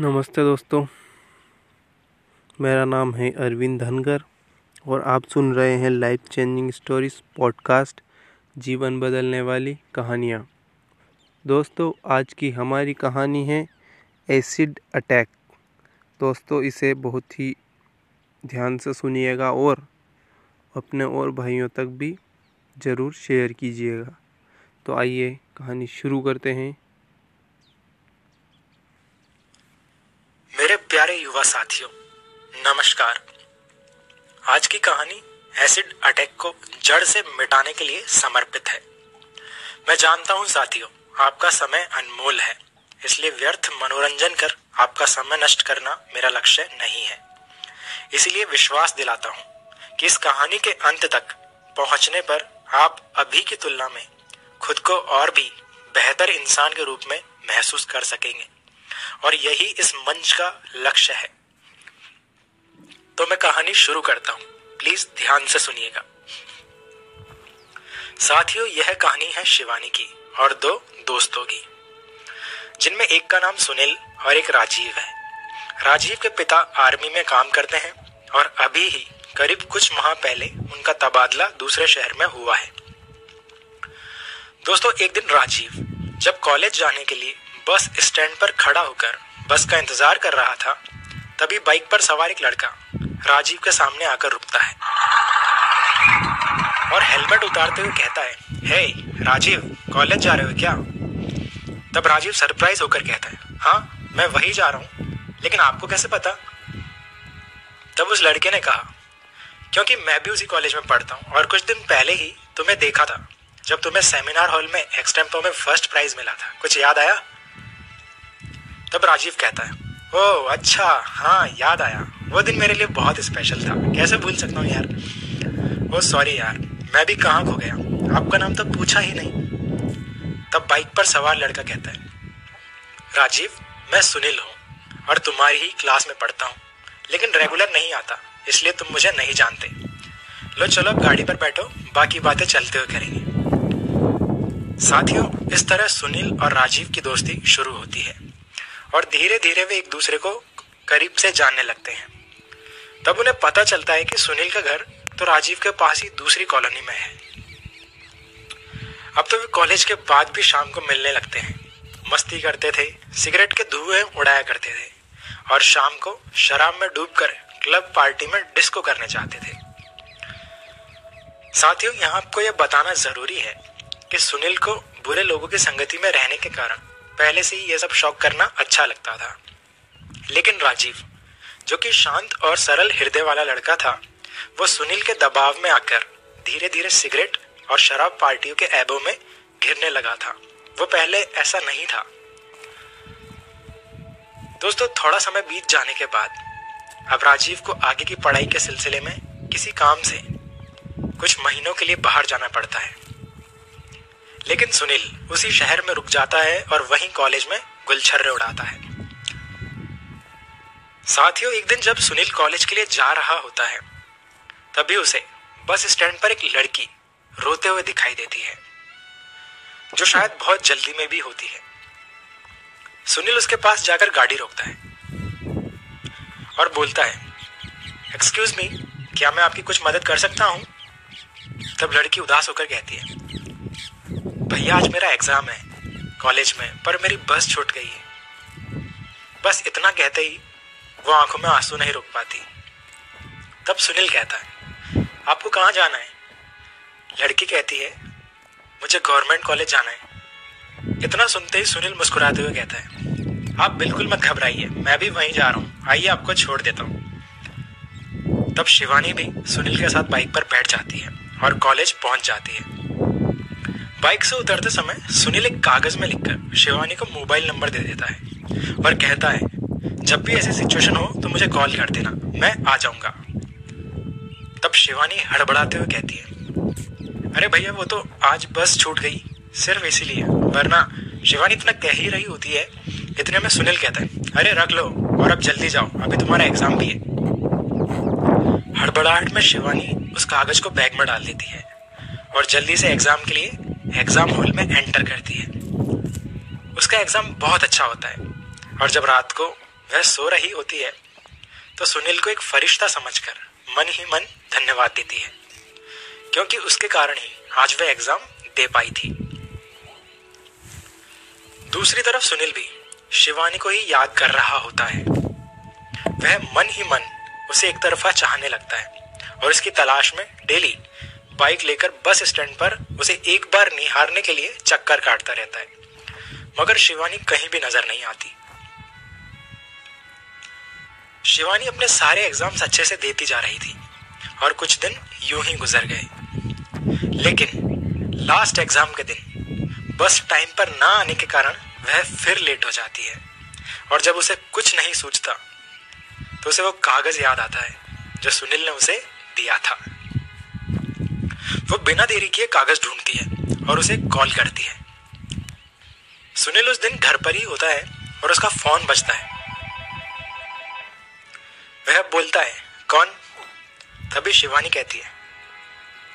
नमस्ते दोस्तों। मेरा नाम है अरविंद धनगर और आप सुन रहे हैं लाइफ चेंजिंग स्टोरीज पॉडकास्ट जीवन बदलने वाली कहानियाँ। दोस्तों, आज की हमारी कहानी है एसिड अटैक दोस्तों, इसे बहुत ही ध्यान से सुनिएगा और अपने और भाइयों तक भी ज़रूर शेयर कीजिएगा। तो आइए कहानी शुरू करते हैं। मेरे प्यारे युवा साथियों, नमस्कार। आज की कहानी एसिड अटैक को जड़ से मिटाने के लिए समर्पित है। मैं जानता हूँ साथियों, आपका समय अनमोल है, इसलिए व्यर्थ मनोरंजन कर आपका समय नष्ट करना मेरा लक्ष्य नहीं है। इसलिए विश्वास दिलाता हूँ कि इस कहानी के अंत तक पहुँचने पर आप अभी की तुलना में खुद को और भी बेहतर इंसान के रूप में महसूस कर सकेंगे। और यही इस मंच का लक्ष्य है। तो मैं कहानी शुरू करता हूँ। प्लीज़ ध्यान से सुनिएगा। साथियों, यह कहानी है शिवानी की और दो दोस्तों की, जिनमें एक का नाम सुनील और एक राजीव है। राजीव के पिता आर्मी में काम करते हैं और अभी ही, करीब कुछ माह पहले, उनका तबादला दूसरे शहर में हुआ है। दोस्तों, एक दिन राजीव, जब कॉलेज जाने के लिए बस स्टैंड पर खड़ा होकर बस का इंतज़ार कर रहा था तभी बाइक पर सवार एक लड़का राजीव के सामने आकर रुकता है और हेलमेट उतारते हुए कहता है हे hey, राजीव कॉलेज जा रहे हो क्या? तब राजीव सरप्राइज़ होकर कहता है हाँ मैं वही जा रहा हूँ लेकिन आपको कैसे पता? तब उस लड़के ने कहा क्योंकि मैं भी उसी कॉलेज में पढ़ता हूँ और कुछ दिन पहले ही तुम्हें देखा था जब तुम्हें सेमिनार हॉल में एक्सटेम्पो में फ़र्स्ट प्राइज मिला था। कुछ याद आया? तब राजीव कहता है, ओ अच्छा हाँ याद आया। वो दिन मेरे लिए बहुत स्पेशल था। कैसे भूल सकता हूँ यार? ओ सॉरी यार, मैं भी कहाँ खो गया? आपका नाम तो पूछा ही नहीं। तब बाइक पर सवार लड़का कहता है, राजीव, मैं सुनील हूँ और तुम्हारी ही क्लास में पढ़ता हूँ, लेकिन रेगुलर नहीं आता, इसलिए तुम मुझे नहीं जानते। लो, चलो अब गाड़ी पर बैठो, बाकी बातें चलते हुए करेंगे। साथियों, इस तरह सुनील और राजीव की दोस्ती शुरू होती है। और धीरे धीरे वे एक दूसरे को करीब से जानने लगते हैं। तब उन्हें पता चलता है कि सुनील का घर तो राजीव के पास ही दूसरी कॉलोनी में है। अब तो वे कॉलेज के बाद भी शाम को मिलने लगते हैं। मस्ती करते थे, सिगरेट के धुएँ उड़ाया करते थे और शाम को शराब में डूबकर क्लब पार्टी में डिस्को करने चाहते थे। साथियों, यहाँ आपको यह बताना ज़रूरी है कि सुनील को बुरे लोगों की संगति में रहने के कारण पहले से ही ये सब शौक करना अच्छा लगता था। लेकिन राजीव, जो कि शांत और सरल हृदय वाला लड़का था, वो सुनील के दबाव में आकर धीरे धीरे सिगरेट और शराब पार्टियों के ऐबों में घिरने लगा था। वो पहले ऐसा नहीं था। दोस्तों, थोड़ा समय बीत जाने के बाद, अब राजीव को आगे की पढ़ाई के सिलसिले में किसी काम से कुछ महीनों के लिए बाहर जाना पड़ता है। लेकिन सुनील उसी शहर में रुक जाता है और वहीं कॉलेज में गुलछर्रे उड़ाता है। साथियों, एक दिन जब सुनील कॉलेज के लिए जा रहा होता है, तभी उसे बस स्टैंड पर एक लड़की रोते हुए दिखाई देती है, जो शायद बहुत जल्दी में भी होती है। सुनील उसके पास जाकर गाड़ी रोकता है और बोलता है एक्सक्यूज मी क्या मैं आपकी कुछ मदद कर सकता हूँ? तब लड़की उदास होकर कहती है भैया आज मेरा एग्ज़ाम है कॉलेज में, पर मेरी बस छूट गई है। बस इतना कहते ही, वो आँखों में आँसू नहीं रोक पाती। तब सुनील कहता है आपको कहाँ जाना है? लड़की कहती है, मुझे गवर्नमेंट कॉलेज जाना है। इतना सुनते ही सुनील मुस्कुराते हुए कहता है, आप बिल्कुल मत घबराइए, मैं भी वहीं जा रहा हूँ। आइए, आपको छोड़ देता हूँ। तब शिवानी भी सुनील के साथ बाइक पर बैठ जाती है और कॉलेज पहुँच जाती है। बाइक से उतरते समय सुनील एक कागज़ में लिखकर शिवानी को मोबाइल नंबर दे देता है और कहता है, जब भी ऐसी सिचुएशन हो तो मुझे कॉल कर देना, मैं आ जाऊँगा। तब शिवानी हड़बड़ाते हुए कहती है, अरे भैया, वो तो आज बस छूट गई, सिर्फ़ इसीलिए, वरना शिवानी इतना कह ही रही होती है, इतने में सुनील कहता है, अरे रख लो और अब जल्दी जाओ, अभी तुम्हारा एग्ज़ाम भी है। हड़बड़ाहट में शिवानी उस कागज़ को बैग में डाल देती है और जल्दी से एग्ज़ाम के लिए एग्ज़ाम हॉल में एंटर करती है। उसका एग्ज़ाम बहुत अच्छा होता है। और जब रात को वह सो रही होती है तो सुनील को एक फरिश्ता समझकर मन ही मन धन्यवाद देती है, क्योंकि उसके कारण ही आज वह एग्ज़ाम दे पाई थी। दूसरी तरफ़ सुनील भी शिवानी को ही याद कर रहा होता है। वह मन ही मन उसे एक तरफा चाहने लगता है और इसकी तलाश में डेली बाइक लेकर बस स्टैंड पर उसे एक बार निहारने के लिए चक्कर काटता रहता है। मगर शिवानी कहीं भी नज़र नहीं आती। शिवानी अपने सारे एग्ज़ाम्स अच्छे से देती जा रही थी और कुछ दिन यूँ ही गुजर गए। लेकिन लास्ट एग्ज़ाम के दिन बस टाइम पर ना आने के कारण वह फिर लेट हो जाती है और जब उसे कुछ नहीं सूझता तो उसे वो कागज़ याद आता है जो सुनील ने उसे दिया था। वो बिना देरी किए कागज़ ढूंढती है और उसे कॉल करती है। सुनील उस दिन घर पर ही होता है और उसका फ़ोन बजता है। वह बोलता है, कौन? तभी शिवानी कहती है,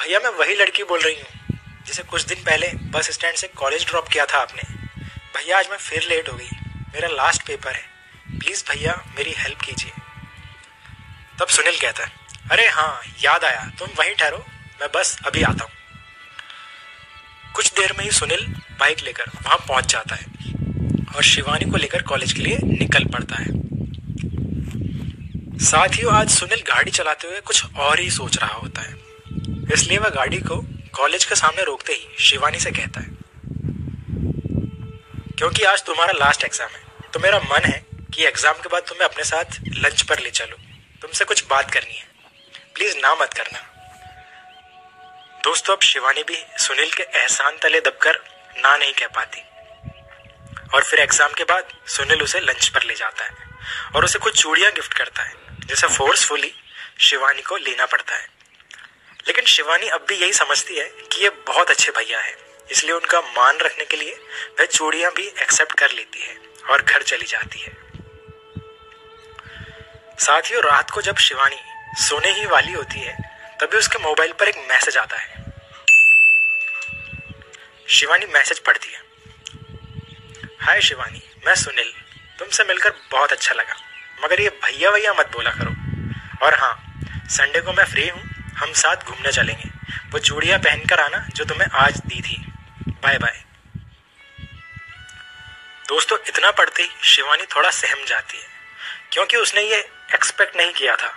भैया, मैं वही लड़की बोल रही हूँ, जिसे कुछ दिन पहले बस स्टैंड से कॉलेज ड्रॉप किया था आपने। भैया, आज मैं फिर लेट हो गई, मेरा लास्ट पेपर है। प्लीज़ भैया, मेरी हेल्प कीजिए। तब सुनील कहता है, अरे हाँ याद आया, तुम वहीं ठहरो मैं बस अभी आता हूँ। कुछ देर में ही सुनील बाइक लेकर वहाँ पहुँच जाता है और शिवानी को लेकर कॉलेज के लिए निकल पड़ता है। साथ ही आज सुनील गाड़ी चलाते हुए कुछ और ही सोच रहा होता है। इसलिए वह गाड़ी को कॉलेज के सामने रोकते ही शिवानी से कहता है, क्योंकि आज तुम्हारा लास्ट एग्ज़ाम है तो मेरा मन है कि एग्ज़ाम के बाद तुम्हें अपने साथ लंच पर ले चलो। तुमसे कुछ बात करनी है। प्लीज़ ना मत करना। दोस्तों, अब शिवानी भी सुनील के एहसान तले दबकर ना नहीं कह पाती। और फिर एग्ज़ाम के बाद सुनील उसे लंच पर ले जाता है और उसे कुछ चूड़ियाँ गिफ्ट करता है, जिसे फोर्सफुली शिवानी को लेना पड़ता है। लेकिन शिवानी अब भी यही समझती है कि ये बहुत अच्छे भैया है, इसलिए उनका मान रखने के लिए वह चूड़ियाँ भी एक्सेप्ट कर लेती है और घर चली जाती है। साथ ही रात को जब शिवानी सोने ही वाली होती है तभी उसके मोबाइल पर एक मैसेज आता है। शिवानी मैसेज पढ़ती है। हाय शिवानी, मैं सुनील, तुमसे मिलकर बहुत अच्छा लगा, मगर ये भैया भैया मत बोला करो। और हाँ संडे को मैं फ्री हूँ, हम साथ घूमने चलेंगे। वो चूड़ियाँ पहनकर आना जो तुम्हें आज दी थी। Bye bye. दोस्तों, इतना पढ़ते ही शिवानी थोड़ा सहम जाती है, क्योंकि उसने ये एक्सपेक्ट नहीं किया था।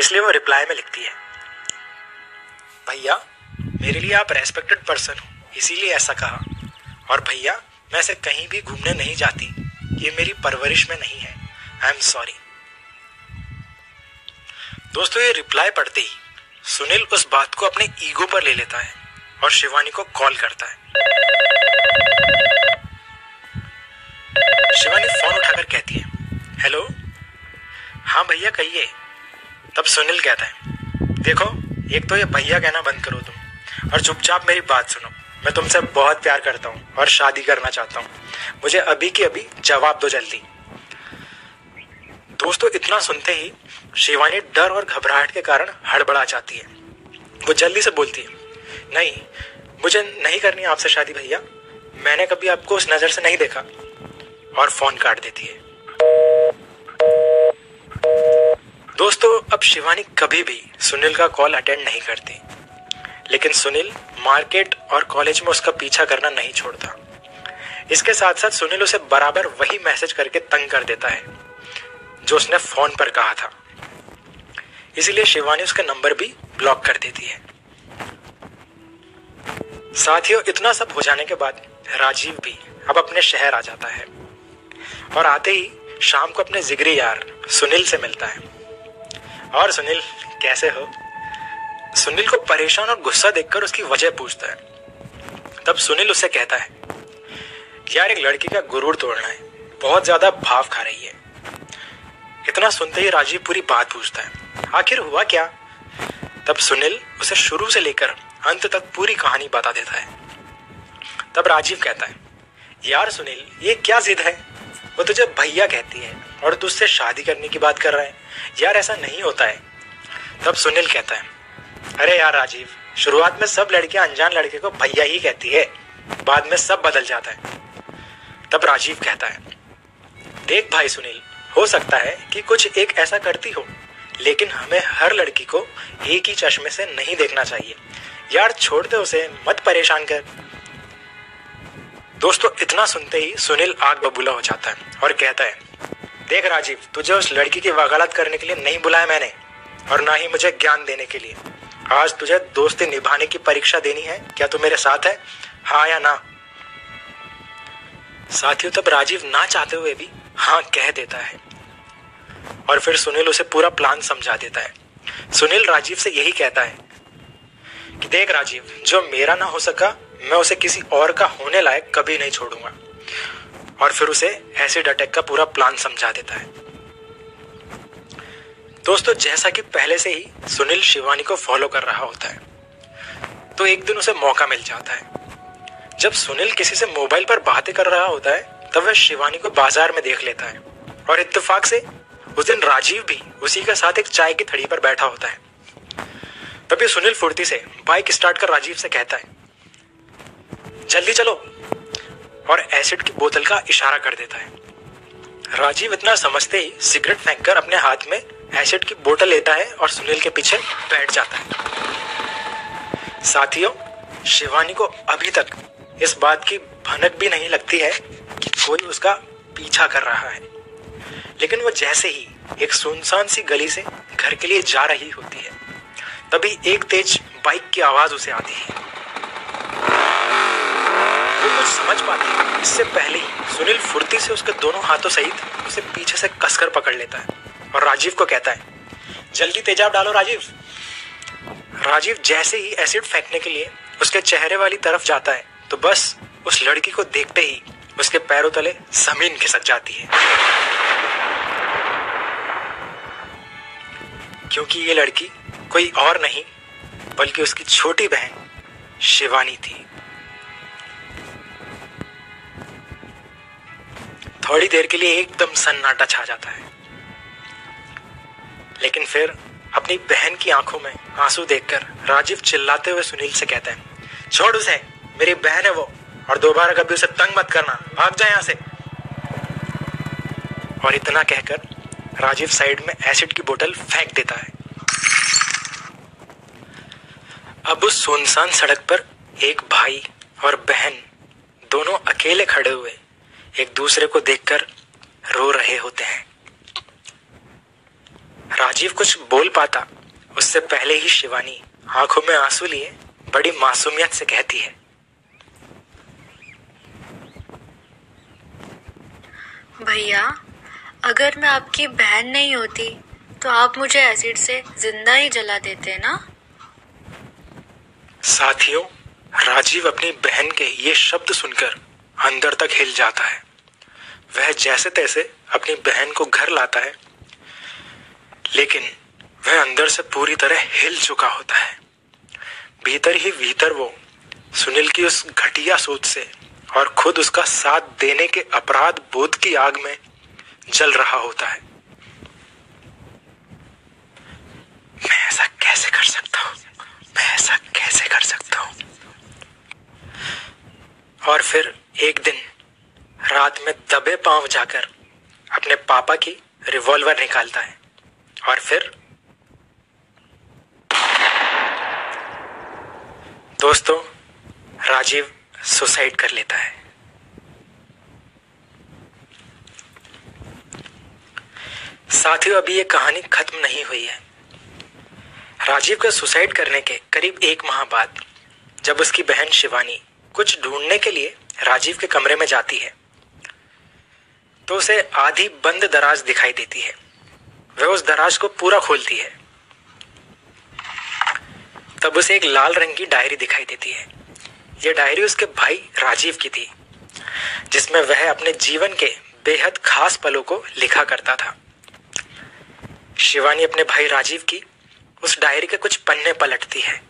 इसलिए वो रिप्लाई में लिखती है भैया, मेरे लिए आप रेस्पेक्टेड पर्सन हो, इसीलिए ऐसा कहा। और भैया, मैं ऐसे कहीं भी घूमने नहीं जाती, ये मेरी परवरिश में नहीं है। आई एम सॉरी दोस्तों, ये रिप्लाई पढ़ते ही, सुनील उस बात को अपने ईगो पर ले लेता है और शिवानी को कॉल करता है। शिवानी फ़ोन उठाकर कहती है हेलो हाँ भैया, कहिए। तब सुनील कहता है, देखो एक तो ये भैया कहना बंद करो तुम। और चुपचाप मेरी बात सुनो। मैं तुमसे बहुत प्यार करता हूँ और शादी करना चाहता हूँ। मुझे अभी की अभी जवाब दो जल्दी। दोस्तों, इतना सुनते ही शिवानी डर और घबराहट के कारण हड़बड़ा जाती है। वो जल्दी से बोलती है, नहीं, मुझे नहीं करनी आपसे शादी, भैया। मैंने कभी आपको उस नज़र से नहीं देखा। और फ़ोन काट देती है। दोस्तों, अब शिवानी कभी भी सुनील का कॉल अटेंड नहीं करती। लेकिन सुनील मार्केट और कॉलेज में उसका पीछा करना नहीं छोड़ता। इसके साथ साथ सुनील उसे बराबर वही मैसेज करके तंग कर देता है, जो उसने फ़ोन पर कहा था। इसीलिए शिवानी उसका नंबर भी ब्लॉक कर देती है। साथियों, इतना सब हो जाने के बाद राजीव भी अब अपने शहर आ जाता है। और आते ही शाम को अपने जिगरी यार सुनील से मिलता है। और सुनील, कैसे हो? सुनील को परेशान और गुस्सा देखकर उसकी वजह पूछता है। तब सुनील उससे कहता है, यार, एक लड़की का गुरूर तोड़ना है, बहुत ज़्यादा भाव खा रही है। इतना सुनते ही राजीव पूरी बात पूछता है, आखिर हुआ क्या? तब सुनील उसे शुरू से लेकर अंत तक पूरी कहानी बता देता है। तब राजीव कहता है, यार, सुनील, ये क्या जिद है? वो तुझे भैया कहती है और तुझसे शादी करने की बात कर रहा है। यार, ऐसा नहीं होता है। तब सुनील कहता है, अरे यार, राजीव, शुरुआत में सब लड़कियाँ अनजान लड़के को भैया ही कहती है। बाद में सब बदल जाता है। तब राजीव कहता है, देख भाई सुनील, हो सकता है कि कुछ एक ऐसा करती हो, लेकिन हमें हर लड़की को एक ही चश्मे से नहीं देखना चाहिए। यार, छोड़ दे उसे, मत परेशान कर। दोस्तों, इतना सुनते ही सुनील आग बबूला हो जाता है और कहता है, देख राजीव, तुझे उस लड़की की वकालत करने के लिए नहीं बुलाया मैंने और ना ही मुझे ज्ञान देने के लिए। आज तुझे दोस्ती निभाने की परीक्षा देनी है। क्या तू मेरे साथ है? हाँ या ना? साथियों, तब राजीव ना चाहते हुए भी हाँ कह देता है और फिर सुनील उसे पूरा प्लान समझा देता है। सुनील राजीव से यही कहता है कि देख राजीव, जो मेरा ना हो सका मैं उसे किसी और का होने लायक कभी नहीं छोड़ूँगा। और फिर उसे एसिड अटैक का पूरा प्लान समझा देता है। दोस्तों, जैसा कि पहले से ही सुनील शिवानी को फॉलो कर रहा होता है तो एक दिन उसे मौका मिल जाता है। जब सुनील किसी से मोबाइल पर बातें कर रहा होता है, तब वह शिवानी को बाज़ार में देख लेता है। और इत्तेफाक से उस दिन राजीव भी उसी के साथ एक चाय की थड़ी पर बैठा होता है। तभी सुनील फुर्ती से बाइक स्टार्ट कर राजीव से कहता है जल्दी चलो। और एसिड की बोतल का इशारा कर देता है। राजीव इतना समझते ही सिगरेट फेंककर अपने हाथ में एसिड की बोतल लेता है और सुनील के पीछे बैठ जाता है। साथियों, शिवानी को अभी तक इस बात की भनक भी नहीं लगती है कि कोई उसका पीछा कर रहा है। लेकिन वो जैसे ही एक सुनसान सी गली से घर के लिए जा रही होती है, तभी एक तेज बाइक की आवाज़ उसे आती है। कुछ समझ पाती। इससे पहले ही सुनील फुर्ती से उसके दोनों हाथों सहित उसे पीछे से कसकर पकड़ लेता है और राजीव को कहता है, जल्दी तेजाब डालो राजीव। राजीव जैसे ही एसिड फेंकने के लिए उसके चेहरे वाली तरफ़ जाता है तो बस उस लड़की को देखते ही उसके पैरों तले ज़मीन खिसक जाती है। क्योंकि ये लड़की कोई और नहीं, बल्कि उसकी छोटी बहन शिवानी थी। थोड़ी देर के लिए एकदम सन्नाटा छा जाता है। लेकिन फिर अपनी बहन की आँखों में आँसू देखकर राजीव चिल्लाते हुए सुनील से कहता है, छोड़ उसे, मेरी बहन है वो, और दोबारा कभी उसे तंग मत करना, भाग जाए यहाँ से। और इतना कहकर राजीव साइड में एसिड की बोतल फेंक देता है। अब उस सुनसान सड़क पर एक भाई और बहन दोनों अकेले खड़े हुए एक दूसरे को देखकर रो रहे होते हैं। राजीव कुछ बोल पाता। उससे पहले ही शिवानी आँखों में आँसू लिए बड़ी मासूमियत से कहती है। भैया अगर मैं आपकी बहन नहीं होती तो आप मुझे एसिड से ज़िंदा ही जला देते ना? साथियों राजीव अपनी बहन के ये शब्द सुनकर अंदर तक हिल जाता है। वह जैसे तैसे अपनी बहन को घर लाता है, लेकिन वह अंदर से पूरी तरह हिल चुका होता है। भीतर ही भीतर वो सुनील की उस घटिया सोच से और खुद उसका साथ देने के अपराध बोध की आग में जल रहा होता है। मैं ऐसा कैसे कर सकता हूँ? मैं ऐसा कैसे कर सकता हूँ? और फिर एक दिन पाँव जाकर अपने पापा की रिवॉल्वर निकालता है और फिर दोस्तों, राजीव सुसाइड कर लेता है। साथियों, अभी ये कहानी खत्म नहीं हुई है। राजीव का सुसाइड करने के करीब एक माह बाद जब उसकी बहन शिवानी कुछ ढूँढने के लिए राजीव के कमरे में जाती है तो उसे आधी बंद दराज दिखाई देती है। वह उस दराज को पूरा खोलती है। तब उसे एक लाल रंग की डायरी दिखाई देती है। यह डायरी उसके भाई राजीव की थी, जिसमें वह अपने जीवन के बेहद खास पलों को लिखा करता था। शिवानी अपने भाई राजीव की उस डायरी के कुछ पन्ने पलटती है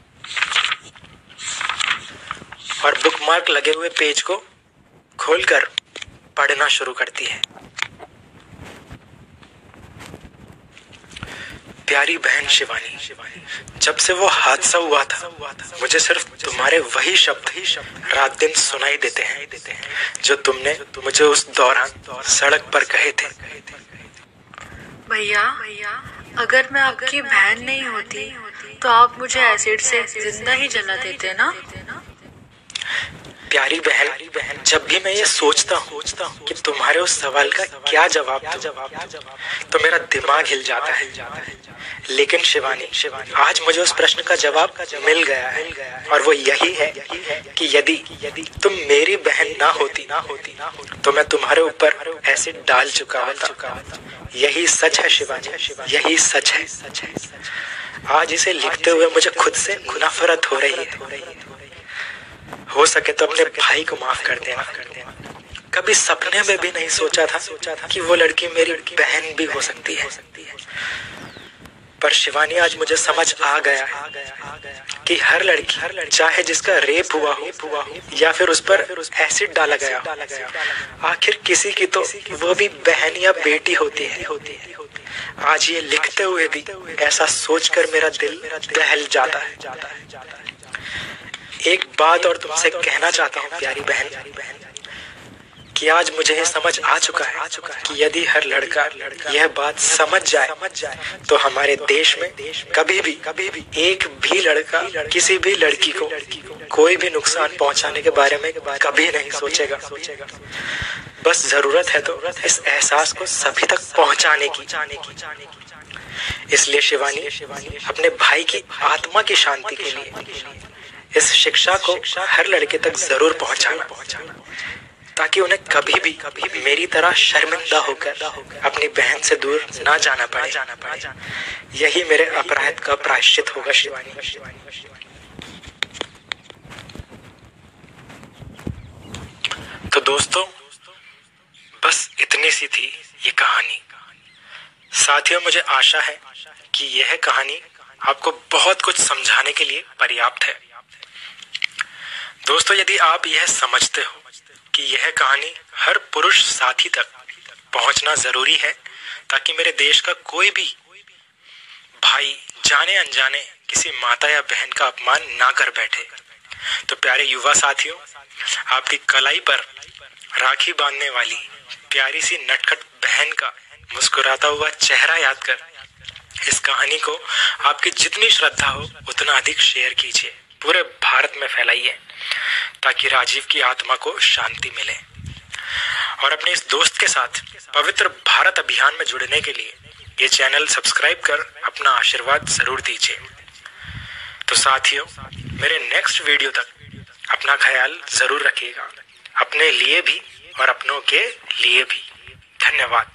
और बुकमार्क लगे हुए पेज को खोलकर पढ़ना शुरू करती है। प्यारी बहन शिवानी, जब से वो हादसा हुआ था, मुझे सिर्फ़ तुम्हारे वही शब्द ही रात दिन सुनाई देते हैं, जो तुमने मुझे उस दौरान सड़क पर कहे थे। भैया भैया अगर मैं आपकी बहन नहीं होती तो आप मुझे एसिड से ज़िंदा ही जला देते ना? प्यारी बहन जब भी मैं ये सोचता हूँ कि तुम्हारे उस सवाल का क्या जवाब दूँ, तो मेरा दिमाग हिल जाता है। लेकिन शिवानी शिवानी आज मुझे उस प्रश्न का जवाब मिल गया है और वो यही है कि यदि यदि तुम मेरी बहन ना होती ना होती ना तो मैं तुम्हारे ऊपर एसिड डाल चुका होता। यही सच है शिवानी यही सच है सच है। आज इसे लिखते हुए मुझे खुद से खुनाफरत हो रही है। हो सके तो अपने भाई को माफ़ कर देना। कभी सपने में भी नहीं सोचा था सोचा था कि वो लड़की मेरी बहन भी हो सकती है। पर शिवानी, आज मुझे समझ आ गया कि हर लड़की हर लड़की चाहे जिसका रेप हुआ हो हुआ हो या फिर उस पर एसिड डाला गया आखिर किसी की तो वो भी बहन या बेटी होती है। आज ये लिखते हुए भी ऐसा सोचकर मेरा दिल दहल जाता है। एक बात और तुमसे कहना चाहता हूँ, प्यारी बहन, कि आज मुझे समझ आ चुका है कि यदि हर लड़का यह बात समझ जाए तो हमारे देश में कभी भी कभी भी एक भी लड़का किसी भी लड़की को कोई भी नुकसान पहुँचाने के बारे में कभी नहीं सोचेगा। बस ज़रूरत है तो इस एहसास को सभी तक पहुँचाने की। इसलिए शिवानी, अपने भाई की आत्मा की शांति के लिए इस शिक्षा को हर लड़के तक ज़रूर पहुंचाना। ताकि उन्हें कभी भी कभी भी मेरी तरह शर्मिंदा होकर अपनी बहन से दूर ना जाना पड़े जाना पड़े। यही मेरे अपराध का प्रायश्चित होगा, शिवानी। तो दोस्तों, बस इतनी सी थी ये कहानी। साथियों, मुझे आशा है कि यह कहानी आपको बहुत कुछ समझाने के लिए पर्याप्त है। दोस्तों, यदि आप यह समझते हो कि यह कहानी हर पुरुष साथी तक पहुँचना ज़रूरी है, ताकि मेरे देश का कोई भी भाई जाने अनजाने किसी माता या बहन का अपमान ना कर बैठे। तो प्यारे युवा साथियों, आपकी कलाई पर राखी बांधने वाली प्यारी सी नटखट बहन का मुस्कुराता हुआ चेहरा याद कर इस कहानी को आपकी जितनी श्रद्धा हो, उतना अधिक शेयर कीजिए। पूरे भारत में फैलाइए ताकि राजीव की आत्मा को शांति मिले। और अपने इस दोस्त के साथ पवित्र भारत अभियान में जुड़ने के लिए ये चैनल सब्सक्राइब कर अपना आशीर्वाद ज़रूर दीजिए। तो साथियों, मेरे नेक्स्ट वीडियो तक अपना ख्याल ज़रूर रखिएगा, अपने लिए भी और अपनों के लिए भी। धन्यवाद।